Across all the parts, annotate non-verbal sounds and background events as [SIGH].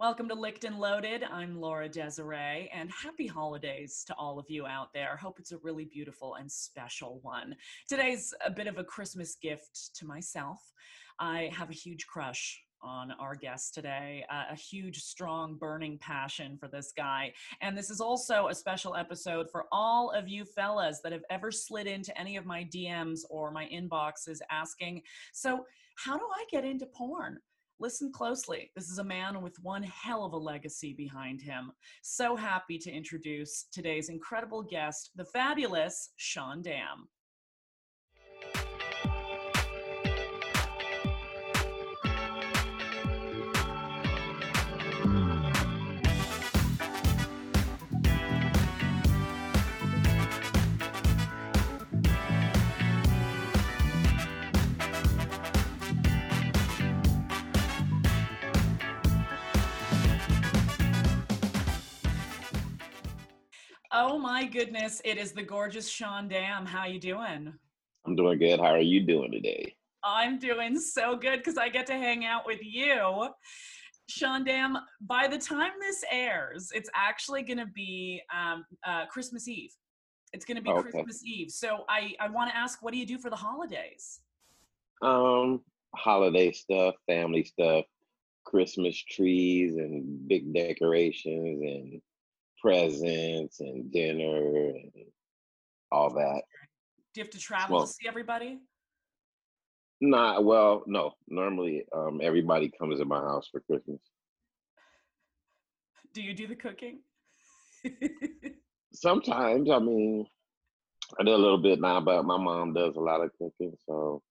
Welcome to Licked and Loaded. I'm Laura Desiree, and happy holidays to all of you out there. Hope it's a really beautiful and special one. Today's a bit of a Christmas gift to myself. I have a huge crush on our guest today. Uh, a huge, strong, burning passion for this guy. And this is also a special episode for all of you fellas that have ever slid into any of my DMs or my inboxes asking, So, how do I get into porn? Listen closely. This is a man with one hell of a legacy behind him. So happy to introduce today's incredible guest, the fabulous Sean Dam. Oh my goodness, it is the gorgeous Sean Dam. How you doing? I'm doing good. How are you doing today? I'm doing so good because I get to hang out with you. Sean Dam, by the time this airs, it's actually going to be um, uh, Christmas Eve. It's going to be okay. Christmas Eve. So I, I want to ask, what do you do for the holidays? Um, holiday stuff, family stuff, Christmas trees and big decorations and presents and dinner and all that. Do you have to travel well, to see everybody? Nah, well, no. Normally, um, everybody comes to my house for Christmas. Do you do the cooking? Sometimes, I mean, I do a little bit now, but my mom does a lot of cooking. So,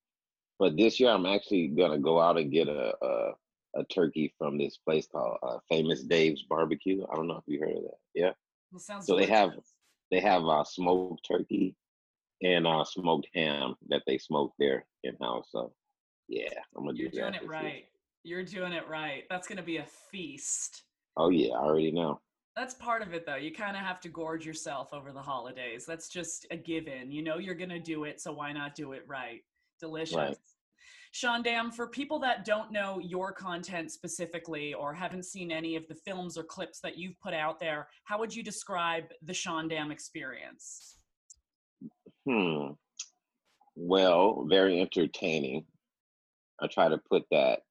but this year I'm actually gonna go out and get a, a a turkey from this place called uh, Famous Dave's Barbecue. I don't know if you heard of that. Yeah. Well, sounds so they have they have uh, smoked turkey and uh, smoked ham that they smoke there in house. So yeah, I'm gonna You're do that. You're doing it right. You're doing it right. That's gonna be a feast. Oh yeah, I already know. That's part of it though. You kind of have to gorge yourself over the holidays. That's just a given. You know you're gonna do it, so why not do it right? Delicious. Right. Sean Dam, for people that don't know your content specifically or haven't seen any of the films or clips that you've put out there, how would you describe the Sean Dam experience? Hmm. Well, very entertaining. I try to put that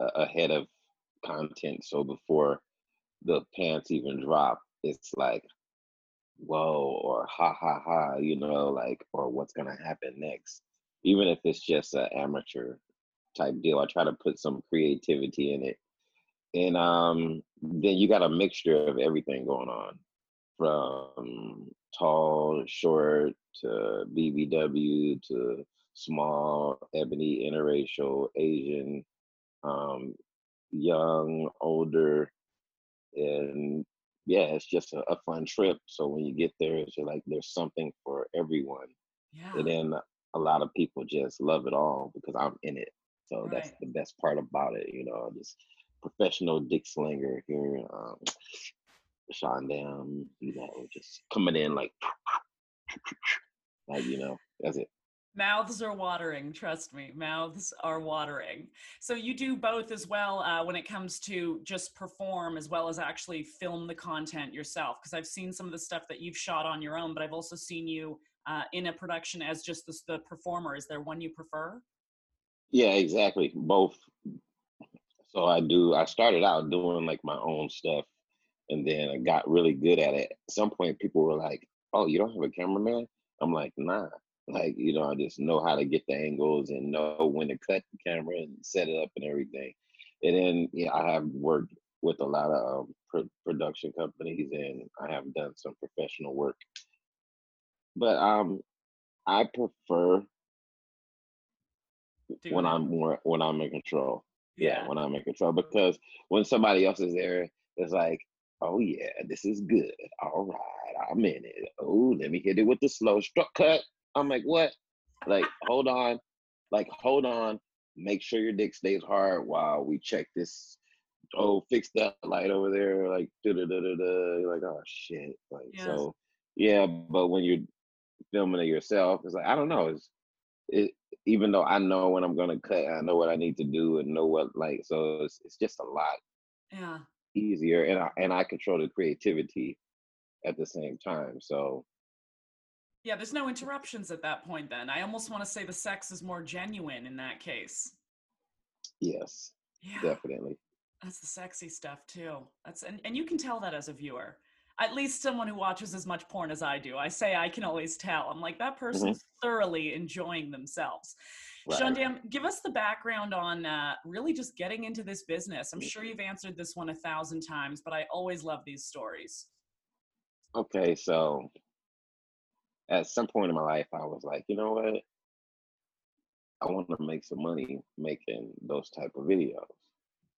uh, ahead of content so before the pants even drop, it's like, whoa, or ha ha ha, you know, like, or what's gonna happen next even if it's just an amateur type deal. I try to put some creativity in it. And um, then you got a mixture of everything going on from tall, short to BBW to small, ebony, interracial, Asian, um, young, older. And yeah, it's just a, a, fun trip. So when you get there, it's like there's something for everyone. Yeah. And then a lot of people just love it all because I'm in it. So right. that's the best part about it, you know, just professional dick slinger here, um, Sean Dam, you know, just coming in like, [SNIFFS] like, you know, that's it. Mouths are watering, trust me. Mouths are watering. So you do both as well uh, when it comes to just perform as well as actually film the content yourself. Because I've seen some of the stuff that you've shot on your own, but I've also seen you uh, in a production as just the, the performer. Is there one you prefer? Yeah, exactly. Both. So I do. I started out doing like my own stuff, and then I got really good at it. At some point, people were like, "Oh, you don't have a cameraman?" I'm like, "Nah." Like you know, I just know how to get the angles and know when to cut the camera and set it up and everything. And then yeah, I have worked with a lot of um, pr- production companies, and I have done some professional work but um, I prefer Do when I'm more when I'm in control. Yeah. yeah, when I'm in control because when somebody else is there, it's like, oh yeah, this is good. All right, I'm in it. Oh, let me hit it with the slow struck cut. I'm like, what? Like, hold on, like, hold on. Make sure your dick stays hard while we check this. Oh, fix that light over there. Like, da da da da da. Like, oh shit. Like, yes. so yeah. But when you're filming it yourself. It's like I don't know. It's it even though I know when I'm gonna cut, I know what I need to do and know what like so it's it's just a lot. Yeah. easier, and I and I control the creativity at the same time. So yeah, there's no interruptions at that point. Then I almost want to say the sex is more genuine in that case. Yes, Yeah, definitely. that's the sexy stuff too. That's and, and you can tell that as a viewer. At least someone who watches as much porn as I do. I say I can always tell. I'm like that hmm person's thoroughly enjoying themselves. Right. Sean Dam, give us the background on uh, really just getting into this business. I'm sure you've answered this one a thousand times, but I always love these stories. Okay, so at some point in my life, I was like, you know what? I want to make some money making those type of videos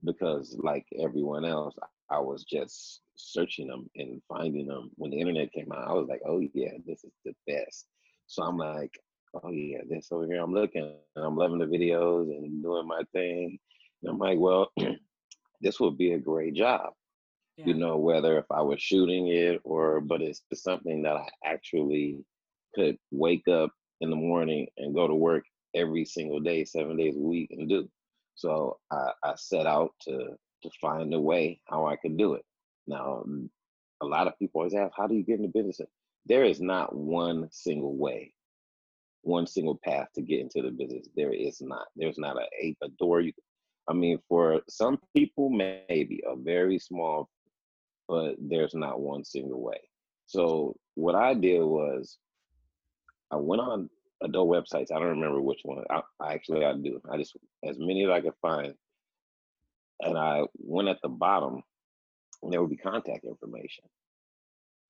because, like everyone else, I was just searching them and finding them. When the internet came out, I was like, oh yeah, this is the best. So I'm like, oh yeah, this over here. I'm looking and I'm loving the videos and doing my thing. And I'm like, well, [CLEARS THROAT] this would be a great job you know, whether if I was shooting it or, but it's something that I actually could wake up in the morning and go to work every single day, seven days a week and do. So I, I set out to to find a way how I could do it. Now, mm, a lot of people always ask, how do you get into business? There is not one single way, one single path to get into the business. There is not. There's not a, a, a door you I mean, for some people, maybe a very small but there's not one single way. So what I did was I went on adult websites. I don't remember which one. I, I actually I do. I just as many as I could find, and I went at the bottom, and there would be contact information.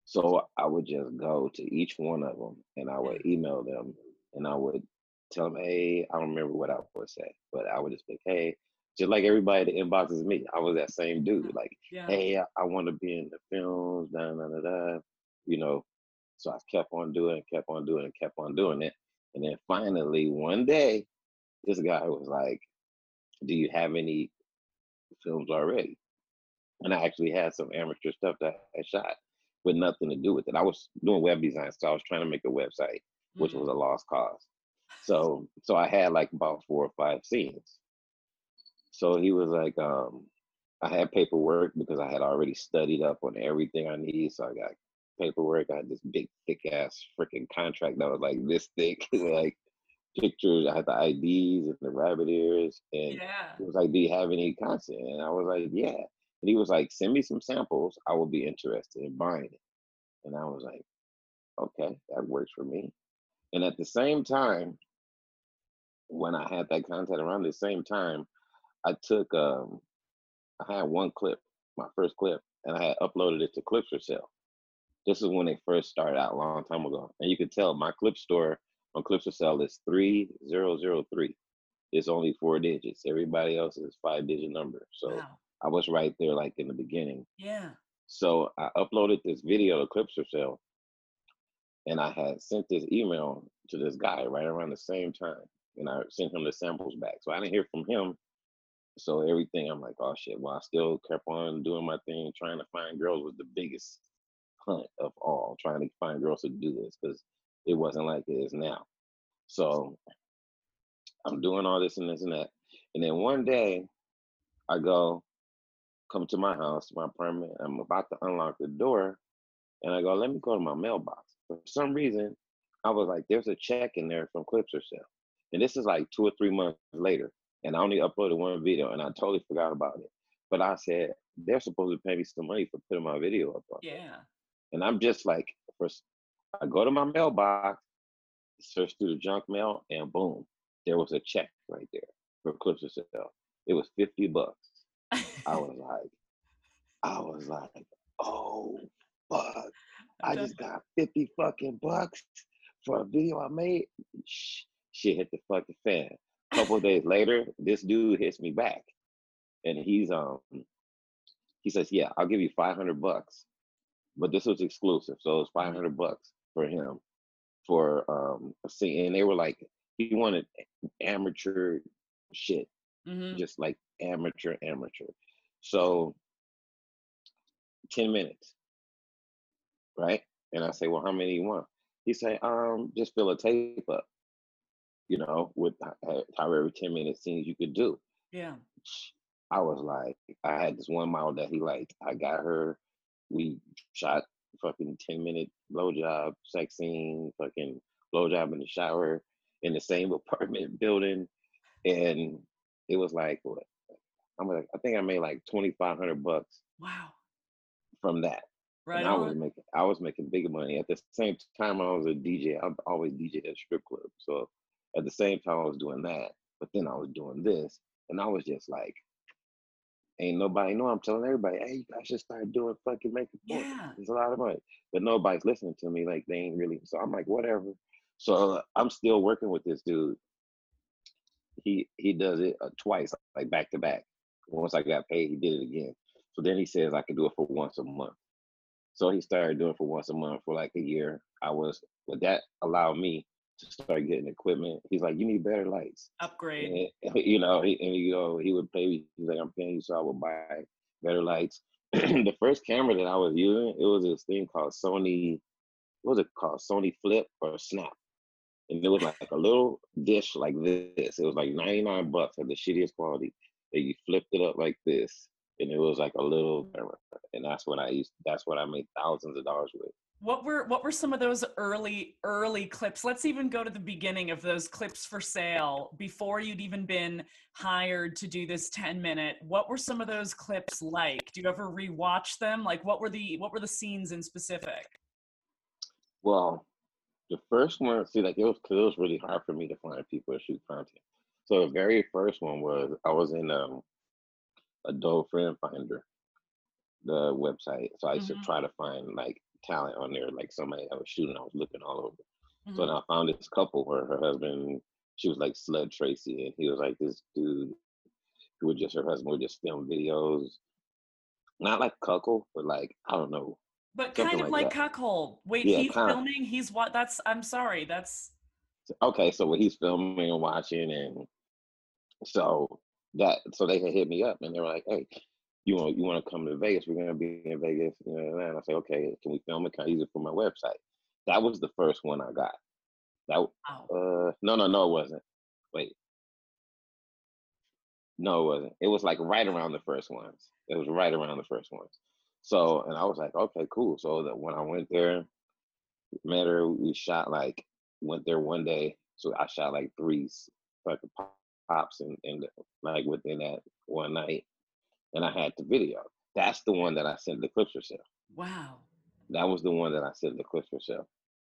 So I would just go to each one of them, and I would email them, and I would tell them, "Hey, I don't remember what I would say, but I would just be, hey." Just like everybody that inboxes me, I was that same dude. Uh-huh. Like, Yeah. hey, I, I want to be in the films, da da da da. You know, so I kept on doing it, kept on doing it, kept on doing it. And then finally, one day, this guy was like, Do you have any films already? And I actually had some amateur stuff that I shot with nothing to do with it. I was doing web design, so I was trying to make a website, which Mm. was a lost cause. So so I had like about four or five scenes. So he was like, um, I had paperwork because I had already studied up on everything I need. So I got paperwork. I had this big, thick ass freaking contract that was like this thick, [LAUGHS] like pictures. I had the IDs and the rabbit ears. And Yeah. he was like, Do you have any content? And I was like, Yeah. And he was like, Send me some samples. I will be interested in buying it. And I was like, Okay, that works for me. And at the same time, when I had that content around the same time, I took um I had one clip, my first clip, and I had uploaded it to Clips for Sale. This is when they first started out a long time ago. And you could tell my clip store on Clips for Sale is 3003. It's only four digits. Everybody else is five digit number. So Wow. I was right there like in the beginning. Yeah. So I uploaded this video to Clips for Sale and I had sent this email to this guy right around the same time. And I sent him the samples back. So I didn't hear from him so everything, I'm like, oh shit. Well, I still kept on doing my thing, trying to find girls was the biggest hunt of all, trying to find girls to do this because it wasn't like it is now. So I'm doing all this and this and that. And then one day I go, come to my house, my apartment. I'm about to unlock the door and I go, let me go to my mailbox. For some reason, I was like, there's a check in there from Clips for Sale. And this is like two or three months later. And I only uploaded one video and I totally forgot about it. But I said, they're supposed to pay me some money for putting my video up on. Yeah. And I'm just like, first, I go to my mailbox, search through the junk mail, and boom, there was a check right there for Clips for Sale. It was 50 bucks. I was [LAUGHS] like, I was like, oh, fuck. [LAUGHS] I just got 50 fucking bucks for a video I made. Sh- Shit hit the fucking fan. A couple of days later, this dude hits me back. And he's um he says, Yeah, I'll give you 500 bucks. But this was exclusive. So it's 500 bucks for him for um a scene. And they were like, he wanted amateur shit, hmm just like amateur, amateur. So 10 minutes, right? And I say, Well, how many you want? He say, um, just fill a tape up, you know, with ho- ho- however 10 minute scenes you could do. Yeah. I was like, I had this one model that he liked. I got her. We shot fucking 10 minute blowjob, sex scene, fucking blowjob in the shower in the same [LAUGHS] apartment building. And it was like, what? I'm like, I think I made like 2,500 bucks. Wow. From that. Right. And I was making, I was making big money. At the same time, I was a DJ. I always DJ at strip club. So at the same time, I was doing that. But then I was doing this, and I was just like, ain't nobody know. I'm telling everybody, hey, you guys should start doing fucking makeup. Yeah. It's a lot of money. But nobody's listening to me. Like they ain't really. So I'm like, whatever. So I'm still working with this dude. He he does it uh, twice, like back to back. Once I got paid, he did it again. So then he says I can do it for once a month. So he started doing for once a month for like a year. I was, but that allowed me to start getting equipment. He's like, you need better lights. Upgrade. And, [LAUGHS] you know, he, and you know, he would pay me. He's like, I'm paying you, so I would buy better lights. [CLEARS THROAT] the first camera that I was using, it was this thing called Sony. What was it called? Sony Flip or Snap. And it was like a little dish like this. It was like 99 bucks at the shittiest quality. And you flipped it up like this. And it was like a little mm. camera. And that's what I used. That's what I made thousands of dollars with. What were what were some of those early early clips? Let's even go to the beginning of those clips for sale before you'd even been hired to do this 10 minute. What were some of those clips like? Do you ever rewatch them? Like what were the what were the scenes in specific? Well, the first one, see, like it was cause it was really hard for me to find people to shoot content. So the very first one was I was in um Adult FriendFinder, the website. So I used mm-hmm. to try to find like talent on there, like somebody that was shooting. I was looking all over. Mm-hmm. So then I found this couple where her husband, she was like Sled Tracy, and he was like this dude who would just her husband would just film videos, not like cuckold, but like I don't know. But kind of like, like cuckold. Wait, yeah, he's filming. He's what? That's. I'm sorry. That's. Okay, so he's filming and watching, and so that so they had hit me up, and they were like, "Hey, you want you want to come to Vegas? We're gonna be in Vegas." You know, and I say, "Okay, can we film it? Can I use it for my website?" That was the first one I got. That uh no no no it wasn't. Wait. No, it wasn't. It was like right around the first ones. It was right around the first ones. So and I was like, okay, cool. So that when I went there, met her, we shot like went there one day. So I shot like three fucking pops and, and like within that one night and I had the video. That's the one that I sent the clips for sale. Wow. That was the one that I sent the clips for sale.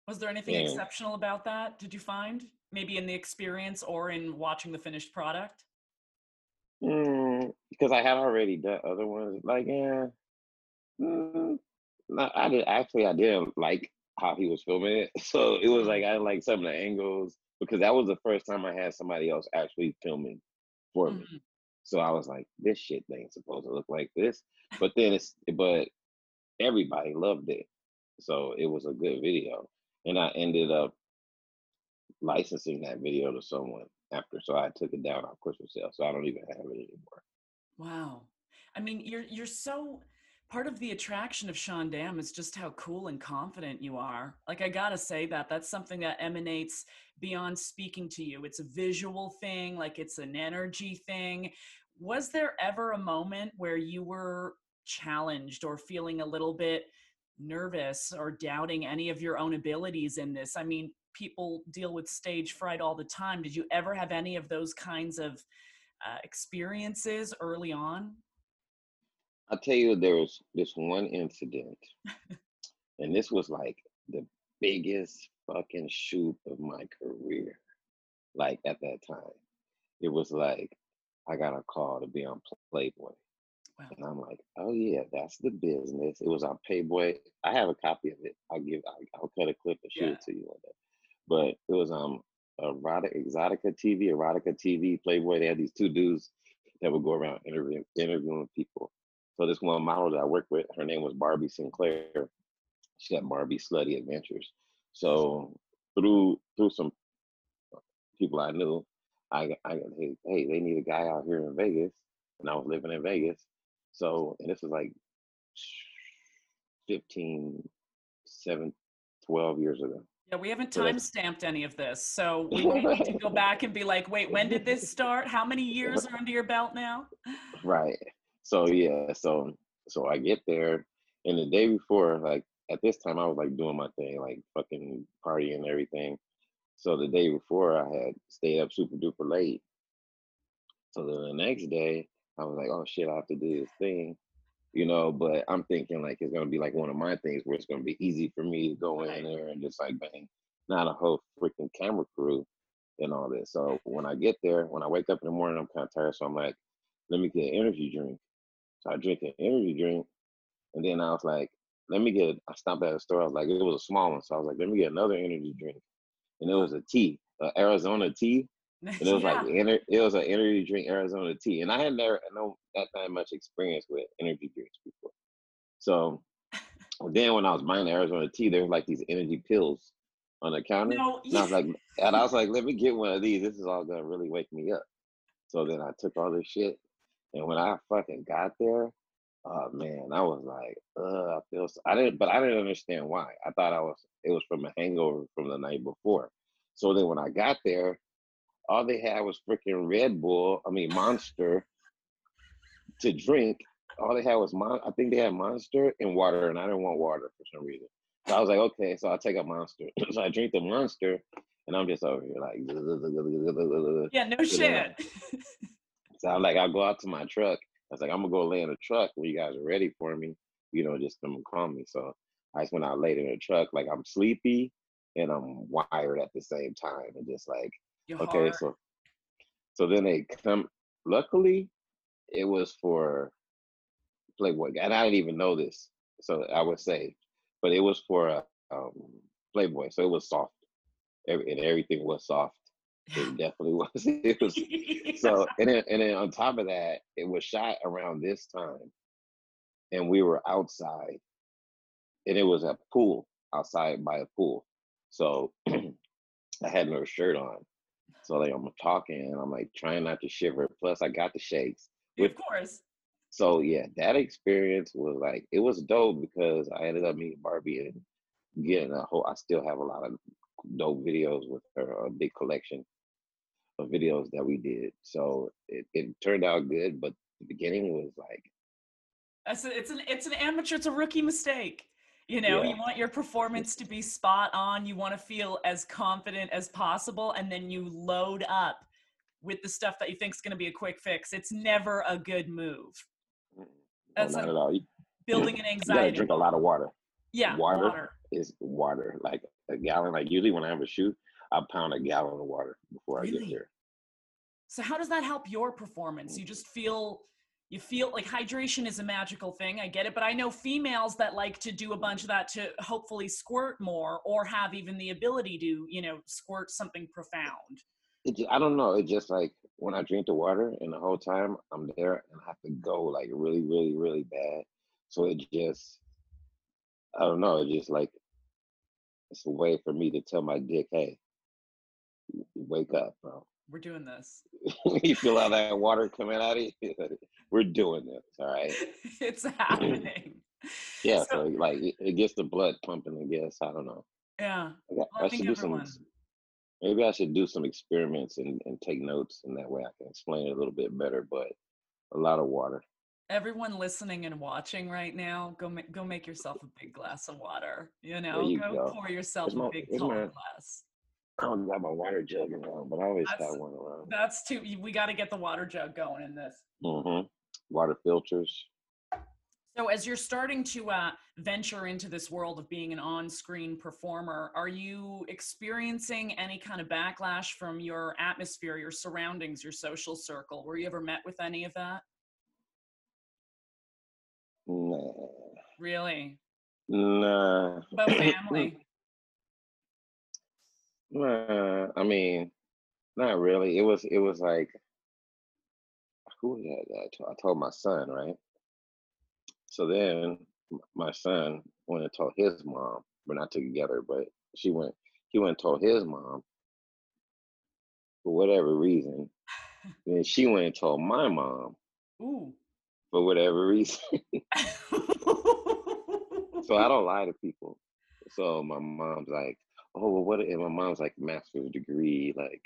Was there anything and, exceptional about that? Did you find maybe in the experience or in watching the finished product? Mm, because I had already done other ones. Like, yeah, mm, I did actually. I didn't like how he was filming it, [LAUGHS] so it was like I didn't like some of the angles because that was the first time I had somebody else actually filming for mm-hmm. So I was like, this shit ain't supposed to look like this. But then it's but everybody loved it. So it was a good video. And I ended up licensing that video to someone after. So I took it down on Christmas sale. So I don't even have it anymore. Wow. I mean, you're you're so part of the attraction of Sean Dam is just how cool and confident you are. Like I gotta say that that's something that emanates beyond speaking to you. It's a visual thing, like it's an energy thing was there ever a moment where you were challenged or feeling a little bit nervous or doubting any of your own abilities in this? I mean, people deal with stage fright all the time. Did you ever have any of those kinds of uh, experiences early on? I'll tell you, there was this one incident, and this was like the biggest fucking shoot of my career. Like at that time, it was like I got a call to be on Playboy. Wow. And I'm like, oh yeah, that's the business. It was on Playboy. I have a copy of it. I'll give. I'll, cut a clip and show yeah. it to you one day. But it was um erotic exotica TV, erotica TV, Playboy. They had these two dudes that would go around interviewing interviewing people. So this one model that I worked with, her name was Barbie Sinclair. She had Barbie Slutty Adventures. So through through some people I knew, I, I hey, hey, they need a guy out here in Vegas, and I was living in Vegas. So, and this was like 15, 7, 12 years ago. Yeah, we haven't time stamped any of this. So we need to [LAUGHS] go back and be like, wait, when did this [LAUGHS] start? How many years are under your belt now? right. So yeah, so so I get there, and the day before, like at this time, I was like doing my thing, like fucking partying and everything. So the day before, I had stayed up super duper late. So then the next day, I was like, oh shit, I have to do this thing, you know. But I'm thinking like it's gonna be like one of my things where it's gonna be easy for me to go in there and just like bang, not a whole freaking camera crew and all this. So when I get there, when I wake up in the morning, I'm kind of tired, so I'm like, let me get an energy drink. So I drink an energy drink, and then I was like, let me get. I stopped at a store. I was like, it was a small one, so I was like, let me get another energy drink, and it was a tea, uh, Arizona tea, and it [LAUGHS] was yeah. like ener- it was an energy drink, Arizona tea, and I had never no that that much experience with energy drinks before. So [LAUGHS] then when I was buying Arizona tea, there was like these energy pills on the counter, No, and I was like, [LAUGHS] and I was like, let me get one of these. This is all gonna really wake me up. So then I took all this shit, and when I fucking got there, oh man, I was like, uh, I feel. So, I didn't, but I didn't understand why. I thought I was. It was from a hangover from the night before. So then when I got there, all they had was freaking Red Bull. I mean Monster to drink. All they had was Mon. I think they had Monster and water, and I didn't want water for some reason. So I was like, okay, so I'll take a Monster. [LAUGHS] so I drink the Monster, and I'm just over here like. yeah, no [LAUGHS] shit. So I'm like, I'll go out to my truck. I was like, I'm gonna go lay in the truck when you guys are ready for me, you know, just come and call me. So I just went out laid in the truck, like I'm sleepy and I'm wired at the same time, and just like, Your okay, heart. so so then they come. Luckily, it was for Playboy, and I didn't even know this, so I would say, but it was for a um, Playboy, so it was soft, Every, and everything was soft. It definitely [LAUGHS] was. It was so and then and then on top of that, it was shot around this time, and we were outside, and it was a pool outside by a pool. So [CLEARS THROAT] I had no shirt on. So like I'm talking and I'm like trying not to shiver. Plus I got the shakes. of course. So yeah, that experience was like it was dope because I ended up meeting Barbie and getting a whole I still have a lot of dope videos with her, a big collection videos that we did. So it, it turned out good, but the beginning was like, It's, a- it's an it's an amateur. It's a rookie mistake. You know, Yeah. you want your performance to be spot on. You want to feel as confident as possible, and then you load up with the stuff that you think is going to be a quick fix. It's never a good move. no, That's not like at all. You, building an you anxiety. drink a lot of water. yeah, water. water. Is water like a gallon? Like usually when I have a shoot, I pound a gallon of water before I get Really? there. So how does that help your performance? Mm. You just feel you feel like hydration is a magical thing. I get it, but I know females that like to do a bunch of that to hopefully squirt more or have even the ability to, you know, squirt something profound. It, I don't know. It just like when I drink the water and the whole time I'm there and I have to go like really, really, really bad. So it just, I don't know. It just like it's a way for me to tell my dick, hey, wake up, bro. We're doing this. [LAUGHS] you feel all that water coming out of you? [LAUGHS] We're doing this, all right? [LAUGHS] it's [CLEARS THROAT] happening. Yeah. So- So like it, gets the blood pumping. I guess I don't know. Yeah. Well, I I should do everyone- some. Maybe I should do some experiments and, and take notes, and that way I can explain it a little bit better. But a lot of water. Everyone listening and watching right now, go make go make yourself a big glass of water. You know, you go, go. pour yourself Where's a big tall my- glass. I don't got my water jug around, but I always That's- have one around. That's too. We got to get the water jug going in this. Mm-hmm. Water filters. So, as you're starting to uh, venture into this world of being an on-screen performer, are you experiencing any kind of backlash from your atmosphere, your surroundings, your social circle? Were you ever met with any of that? Nah, Really? nah. But [LAUGHS] family? Nah, I mean, not really. It was. It was like, who that? that I told- my son, right? So then my son went and told his mom. We're not together, but she went. He went and told his mom for whatever reason. [LAUGHS] Then she went and told my mom Ooh. for whatever reason. [LAUGHS] [LAUGHS] so I don't lie to people. So my mom's like, oh well, what? And my mom's like master's degree, like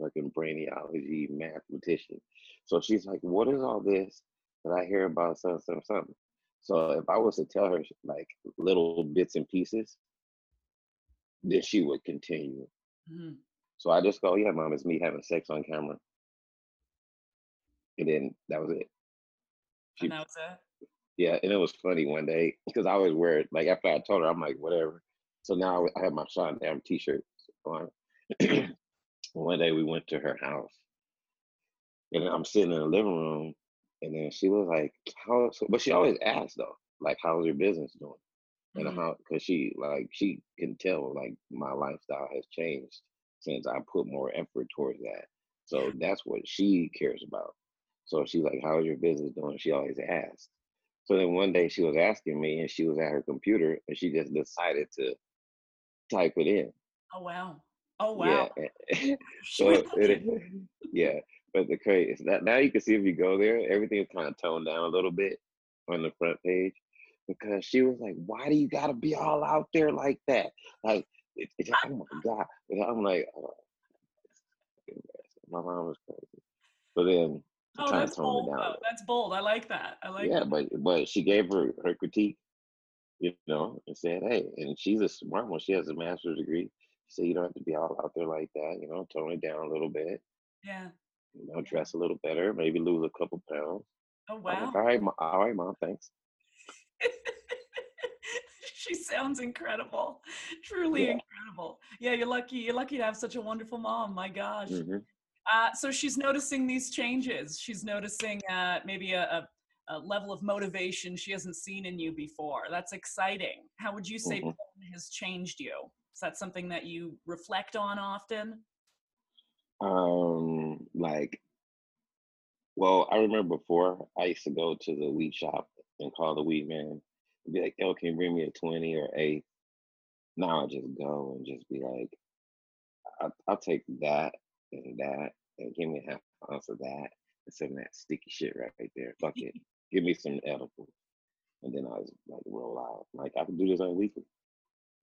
fucking brainiology mathematician. So she's like, what is all this that I hear about something, something, something? So if I was to tell her like little bits and pieces, then she would continue. Mm-hmm. So I just go, yeah, mom, it's me having sex on camera. And then that was it. She, and that was it. Yeah, and it was funny one day because I always wear it. Like after I told her, I'm like, whatever. So now I have my Sean Damn t-shirt on. [CLEARS THROAT] one day we went to her house, and I'm sitting in the living room, and then she was like, "How?" But she always asks though, like, "How's your business doing?" Mm-hmm. And how? Because she like she can tell like my lifestyle has changed since I put more effort towards that. So that's what she cares about. So she's like, "How's your business doing?" She always asks. So then one day she was asking me, and she was at her computer, and she just decided to type it in. Oh wow! Oh wow! Yeah. [LAUGHS] [LAUGHS] so it, [LAUGHS] yeah, but the crazy is that now you can see if you go there, everything is kind of toned down a little bit on the front page because she was like, "Why do you got to be all out there like that?" Like, it, it, oh my god! And I'm like, oh, my mom was crazy. But then oh, that's bold. That's bold. I like that. I like. Yeah, that. but but she gave her her critique, you know, and said, "Hey," and she's a smart one. She has a master's degree. She said, "You don't have to be all out there like that. You know, tone it down a little bit." Yeah you know, dress a little better, maybe lose a couple pounds. Oh wow! Like, all right, all right, mom, thanks. [LAUGHS] she sounds incredible, truly yeah. incredible. Yeah, you're lucky. You're lucky to have such a wonderful mom. My gosh. Mm-hmm. Uh, so she's noticing these changes. She's noticing uh, maybe a, a, a, level of motivation she hasn't seen in you before. That's exciting. How would you say mm-hmm. has changed you? Is that something that you reflect on often? Um, like, well, I remember before I used to go to the weed shop and call the weed man and be like, "Yo, can you bring me a twenty or eight? Now I just go and just be like, I'll, I'll take that and that and give me a half ounce of that and some of that sticky shit right there. Fuck it. Give me some edibles. And then I was like roll out. Like I could do this on weekly.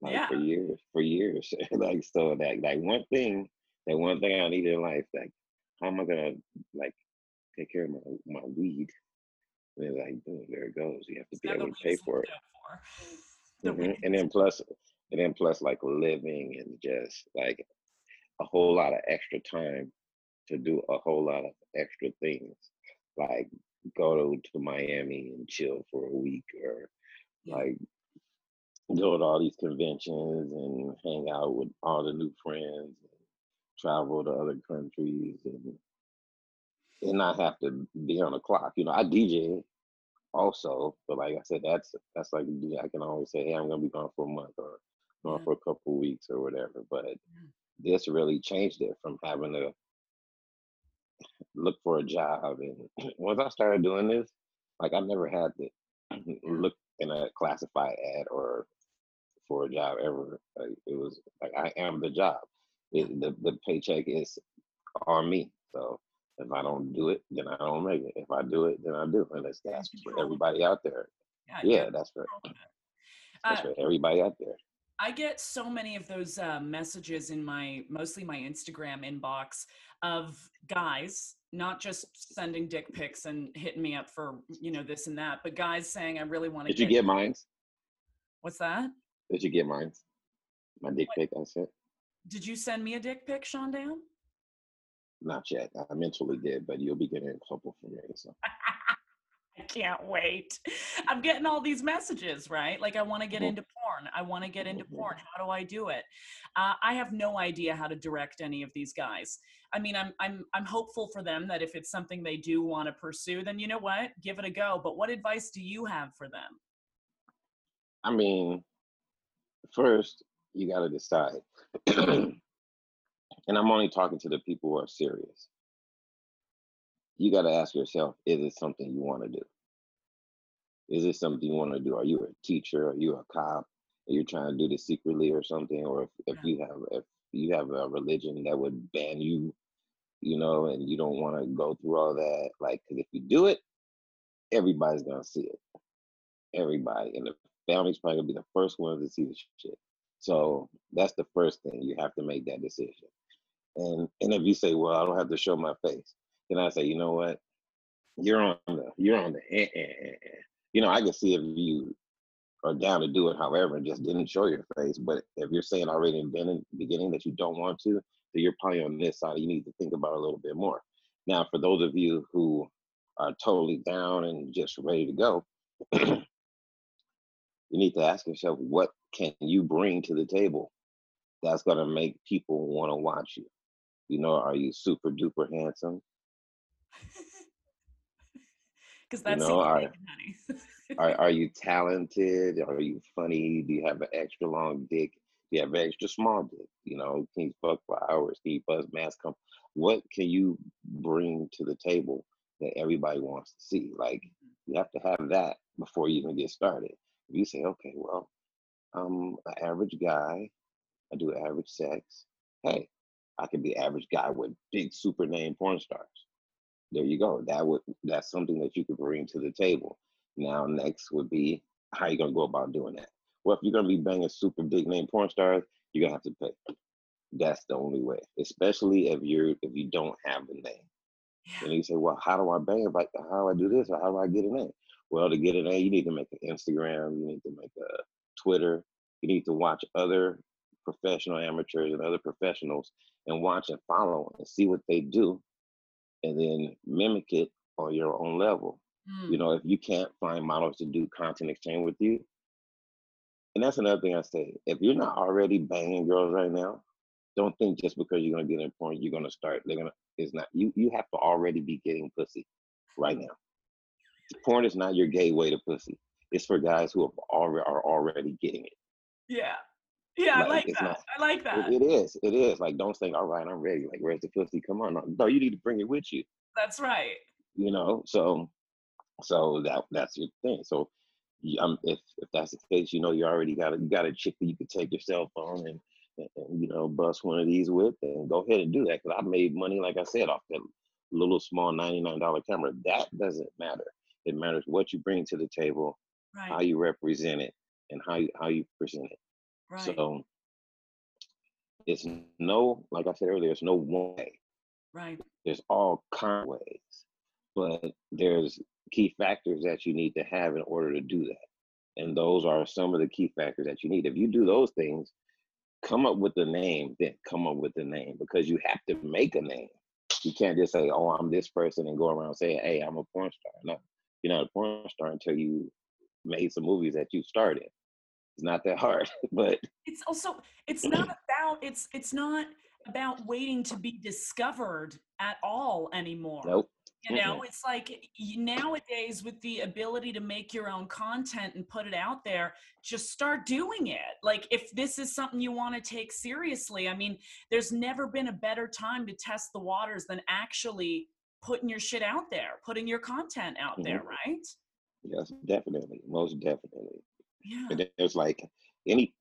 Like yeah. for years, for years. [LAUGHS] like so that like one thing that one thing I need in life, like how am I gonna like take care of my my weed? And like, boom, there it goes. You have to be able to pay for it. For. Mm-hmm. And then plus, and then plus, like living and just like a whole lot of extra time to do a whole lot of extra things, like go to, to Miami and chill for a week, or like go to all these conventions and hang out with all the new friends and travel to other countries and and not have to be on the clock. You know, I DJ also, but like I said, that's that's like I can always say, hey, I'm gonna be gone for a month or gone yeah. for a couple weeks or whatever. But this really changed it from having to look for a job. And [CLEARS THROAT] once I started doing this, like I never had to [CLEARS THROAT] look in a classified ad or for a job ever. Like it was like I am the job it, the the paycheck is on me. So if I don't do it, then I don't make it. If I do it, then I do. And that's that's for everybody out there. Yeah, yeah that's for that's uh, for everybody out there. I get so many of those uh, messages in my mostly my Instagram inbox of guys not just sending dick pics and hitting me up for you know this and that, but guys saying I really want to. Did get you get mine? What's that? Did you get mine? My dick pic I sent. Did you send me a dick pic, Sean Dam? Not yet. I mentally did, but you'll be getting a couple from me. So. [LAUGHS] I can't wait. I'm getting all these messages, right? Like, I want to get mm-hmm. into porn. I want to get into porn. How do I do it? Uh, I have no idea how to direct any of these guys. I mean, I'm I'm I'm hopeful for them that if it's something they do want to pursue, then you know what, give it a go. But what advice do you have for them? I mean, first, you got to decide. [CLEARS THROAT] and I'm only talking to the people who are serious. You got to ask yourself is it something you want to do? Is it something you want to do? Are you a teacher? Are you a cop? Are trying to do this secretly or something? Or if, if you have if you have a religion that would ban you, you know, and you don't want to go through all that, like, because if you do it, everybody's gonna see it. Everybody, and the family's probably gonna be the first ones to see the shit. So that's the first thing you have to make that decision. And and if you say, well, I don't have to show my face, then I say, you know what, you're on the you're on the eh, eh, eh, eh. you know I can see if you are down to do it, however, and just didn't show your face. But if you're saying already in the beginning that you don't want to, then you're probably on this side. You need to think about it a little bit more. Now, for those of you who are totally down and just ready to go, [CLEARS THROAT] you need to ask yourself, what can you bring to the table that's going to make people want to watch you? You know, are you super duper handsome? [LAUGHS] Because that's you know, are, honey. [LAUGHS] are, are you talented? Are you funny? Do you have an extra long dick? Do you have an extra small dick? You know, can you fuck for hours? Can you buzz mask come? What can you bring to the table that everybody wants to see? Like mm-hmm. you have to have that before you even get started. If you say, okay, well, I'm an average guy, I do average sex. Hey, I can be average guy with big super name porn stars. There you go. That would that's something that you could bring to the table. Now, next would be how you gonna go about doing that. Well, if you're gonna be banging super big name porn stars, you're gonna have to pay. That's the only way, especially if you're if you don't have a name. Yeah. And you say, well, how do I bang? Like, how do I do this? Or how do I get a name? Well, to get a name, you need to make an Instagram. You need to make a Twitter. You need to watch other professional amateurs and other professionals and watch and follow and see what they do, and then mimic it on your own level. Mm. You know, if you can't find models to do content exchange with you, and that's another thing I say. If you're not already banging girls right now, don't think just because you're gonna get in porn, you're gonna start. They're gonna. It's not. You you have to already be getting pussy right now. Porn is not your gateway to pussy. It's for guys who have already are already getting it. Yeah. Yeah, like, I like that. Not, I like that. It, it is. It is. Like, don't think, all right, I'm ready. Like, where's the pussy? Come on. No, you need to bring it with you. That's right. You know, so so that that's your thing. So um, if if that's the case, you know you already got a you got a chick that you could take your cell phone and, and, and you know bust one of these with, and go ahead and do that. Because I made money, like I said, off that little small ninety nine dollar camera. That doesn't matter. It matters what you bring to the table, right. how you represent it, and how you how you present it. Right. So it's no, like I said earlier, it's no one way. Right. There's all kind of ways, but there's key factors that you need to have in order to do that. And those are some of the key factors that you need. If you do those things, come up with the name, then come up with the name because you have to make a name. You can't just say, oh, I'm this person and go around saying, hey, I'm a porn star. No, you're not a porn star until you made some movies that you started. It's not that hard, [LAUGHS] but it's also it's [CLEARS THROAT] not about it's it's not about waiting to be discovered at all anymore. Nope. You know, it's like nowadays with the ability to make your own content and put it out there, just start doing it. Like, if this is something you want to take seriously, I mean, there's never been a better time to test the waters than actually putting your shit out there, putting your content out mm-hmm. there, right? Yes, definitely. Most definitely. Yeah. And there's like any,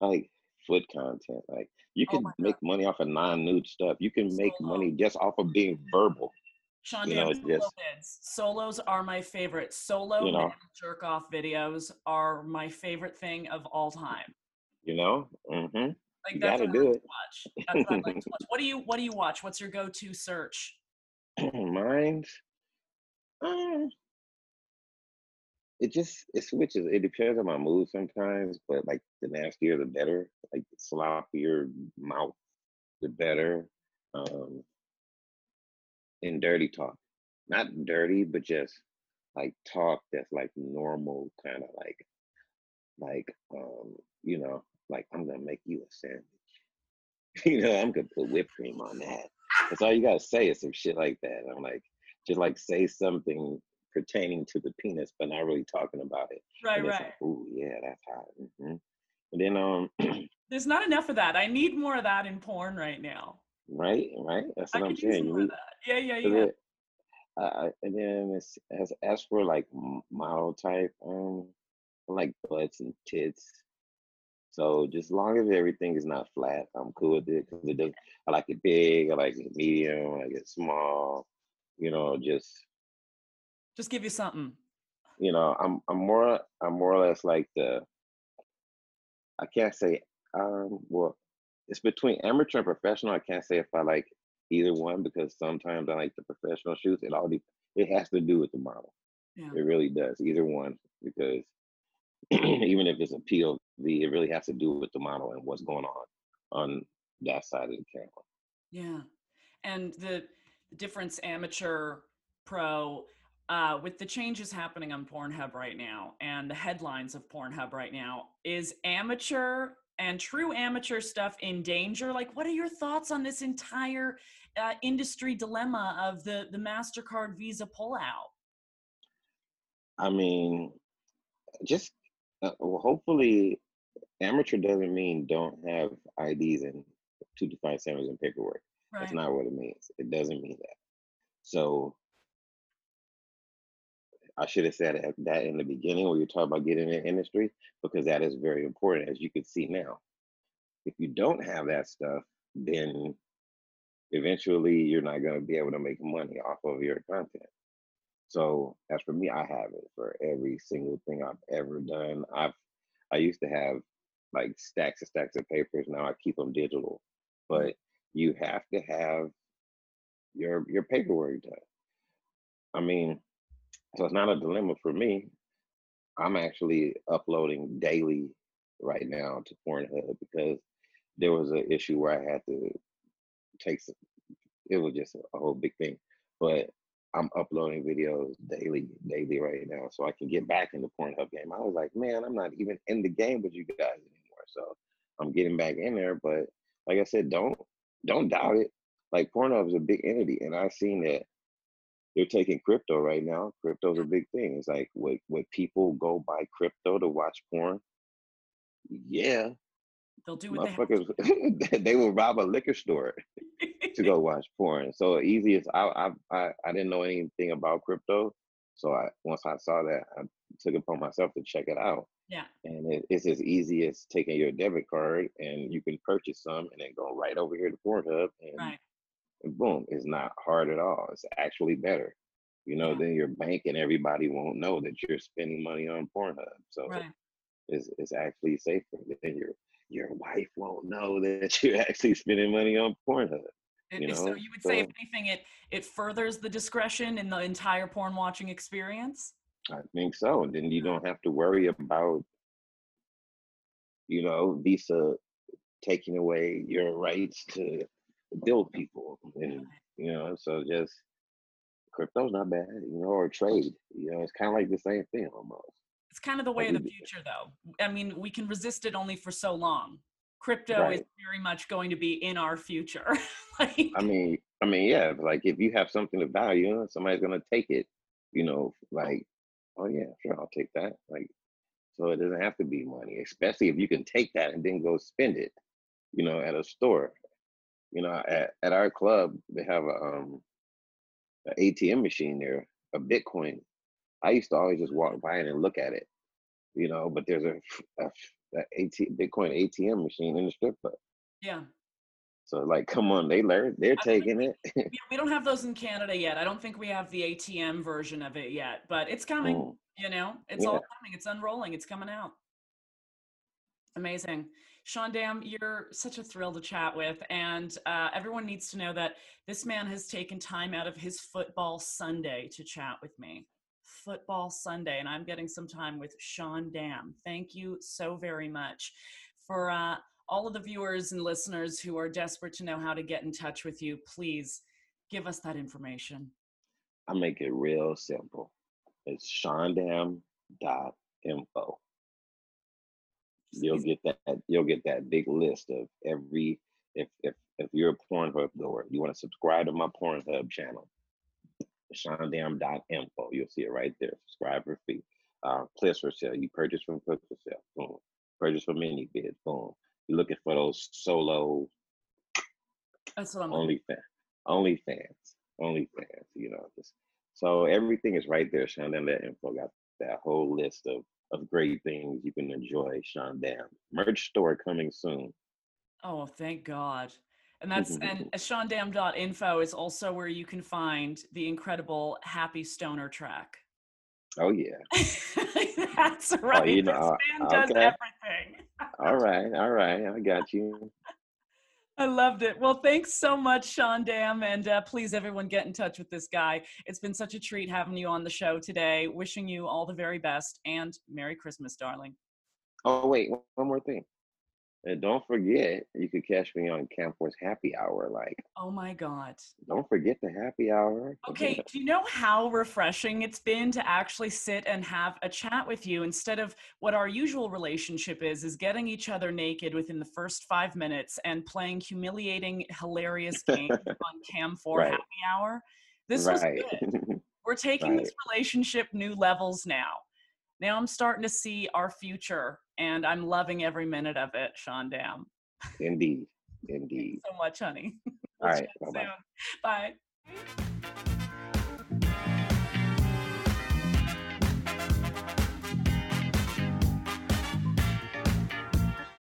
like, foot content. Like, you oh can oh make money off of non-nude stuff. You can make money just off of being verbal. Sean, you know, solo just. Solos are my favorite. Solo you know, jerk off videos are my favorite thing of all time. You know, mm-hmm. like you gotta do it. watch. That's what, like watch. what do you What do you watch? What's your go-to search? [CLEARS THROAT] Mine, um, it just it switches. It depends on my mood sometimes, but like the nastier the better. Like sloppier mouth, the better. Um, in dirty talk. Not dirty, but just like talk that's like normal, kind of like like um, you know, like I'm gonna make you a sandwich. [LAUGHS] you know, I'm gonna put whipped cream on that. That's all you gotta say is some shit like that. I'm like, just like say something pertaining to the penis, but not really talking about it. Right, right. Like, Ooh, yeah, that's hot. Mm-hmm. And then um, [CLEARS THROAT] there's not enough of that. I need more of that in porn right now. Right, right. That's what I am saying. You need, yeah, yeah, yeah. Uh, and then it's, as as for like model type, um, I like butts and tits. So just long as everything is not flat, I'm cool with it because it does. I like it big. I like it medium. I like it small. You know, just just give you something. You know, I'm I'm more I'm more or less like the. I can't say Um, well, it's between amateur and professional. I can't say if I like either one because sometimes I like the professional shoots. It all de- it has to do with the model. Yeah. It really does. Either one because [CLEARS THROAT] even if it's a POV, it really has to do with the model and what's going on on that side of the camera. Yeah. And the difference amateur pro uh, with the changes happening on Pornhub right now and the headlines of Pornhub right now, is amateur and true amateur stuff in danger? Like, what are your thoughts on this entire uh, industry dilemma of the the Mastercard Visa pullout? I mean, just uh, well, hopefully, amateur doesn't mean don't have IDs and two defined centers and paperwork. Right. That's not what it means. It doesn't mean that. So I should have said that in the beginning when you talk about getting in the industry, because that is very important, as you can see now. If you don't have that stuff, then eventually you're not going to be able to make money off of your content. So as for me, I have it for every single thing I've ever done. I've I used to have like stacks and stacks of papers. Now I keep them digital, but you have to have your your paperwork done. I mean, so it's not a dilemma for me. I'm actually uploading daily right now to Pornhub because there was an issue where I had to take some, it was just a whole big thing. But I'm uploading videos daily, daily right now, so I can get back in the Pornhub game. I was like, man, I'm not even in the game with you guys anymore. So I'm getting back in there. But like I said, don't don't doubt it. Like Pornhub is a big entity, and I've seen that they're taking crypto right now. Crypto's a big thing. It's like would would people go buy crypto to watch porn? Yeah. They'll do what they [LAUGHS] they will rob a liquor store [LAUGHS] to go watch porn. So easy as I, I I I didn't know anything about crypto. So I once I saw that I took it upon myself to check it out. Yeah. And it, it's as easy as taking your debit card and you can purchase some and then go right over here to Pornhub and right and boom, it's not hard at all. It's actually better. You know, yeah. then your bank and everybody won't know that you're spending money on Pornhub. So right. it's it's actually safer. Then your your wife won't know that you're actually spending money on Pornhub. You know? So you would so, say, if anything, it it furthers the discretion in the entire porn watching experience. I think so. And then you don't have to worry about, you know, Visa taking away your rights to build people and you know so just crypto's not bad you know or trade you know it's kind of like the same thing almost. It's kind of the way of the future though. I mean we can resist it only for so long. Crypto right. is very much going to be in our future [LAUGHS] like, i mean i mean yeah like if you have something of value somebody's going to take it you know like oh yeah sure i'll take that like so it doesn't have to be money especially if you can take that and then go spend it you know at a store you know, at, at our club, they have a um an ATM machine there, a Bitcoin. I used to always just walk by it and look at it, you know. But there's a, a, a AT, Bitcoin ATM machine in the strip club. Yeah. So like, come on, they learn, they're taking it. yeah, we don't have those in Canada yet. I don't think we have the ATM version of it yet, but it's coming. Mm. You know, it's yeah. all coming. It's unrolling. It's coming out. Amazing. Sean Dam, you're such a thrill to chat with. And uh, everyone needs to know that this man has taken time out of his football Sunday to chat with me. Football Sunday. And I'm getting some time with Sean Dam. Thank you so very much. For uh, all of the viewers and listeners who are desperate to know how to get in touch with you, please give us that information. I make it real simple. It's shondam.info you'll get that you'll get that big list of every if if if you're a Pornhub goer, you want to subscribe to my Pornhub channel, shondam.info. You'll see it right there. Subscribe for free. Uh, clips for sale. You purchase from clips for sale. Boom. Purchase from ManyVids. Boom. You're looking for those solo. That's what I'm. Only fan. OnlyFans. Only fans. You know. Just, so everything is right there. Shondam.info got that whole list of of great things you can enjoy, Sean Dam. Merch store coming soon. Oh, thank God. And that's and [LAUGHS] shondam.info is also where you can find the incredible Happy Stoner track. Oh yeah. [LAUGHS] that's right. Oh, you know, this man uh, does everything. all right, all right, I got you. I loved it. Well, thanks so much, Sean Dam. And uh, please, everyone, get in touch with this guy. It's been such a treat having you on the show today. Wishing you all the very best and Merry Christmas, darling. Oh, wait, one more thing. And don't forget, you could catch me on Cam4 Happy Hour. Like, oh my God. Don't forget the happy hour. Okay. do you know how refreshing it's been to actually sit and have a chat with you instead of what our usual relationship is, is getting each other naked within the first five minutes and playing humiliating, hilarious games [LAUGHS] on Cam4 right. Happy Hour? This right. was good. [LAUGHS] We're taking right. this relationship new levels now. Now I'm starting to see our future and I'm loving every minute of it, Sean Dam. Indeed. [LAUGHS] Indeed. so much, honey. [LAUGHS] All right. Bye-bye. Bye.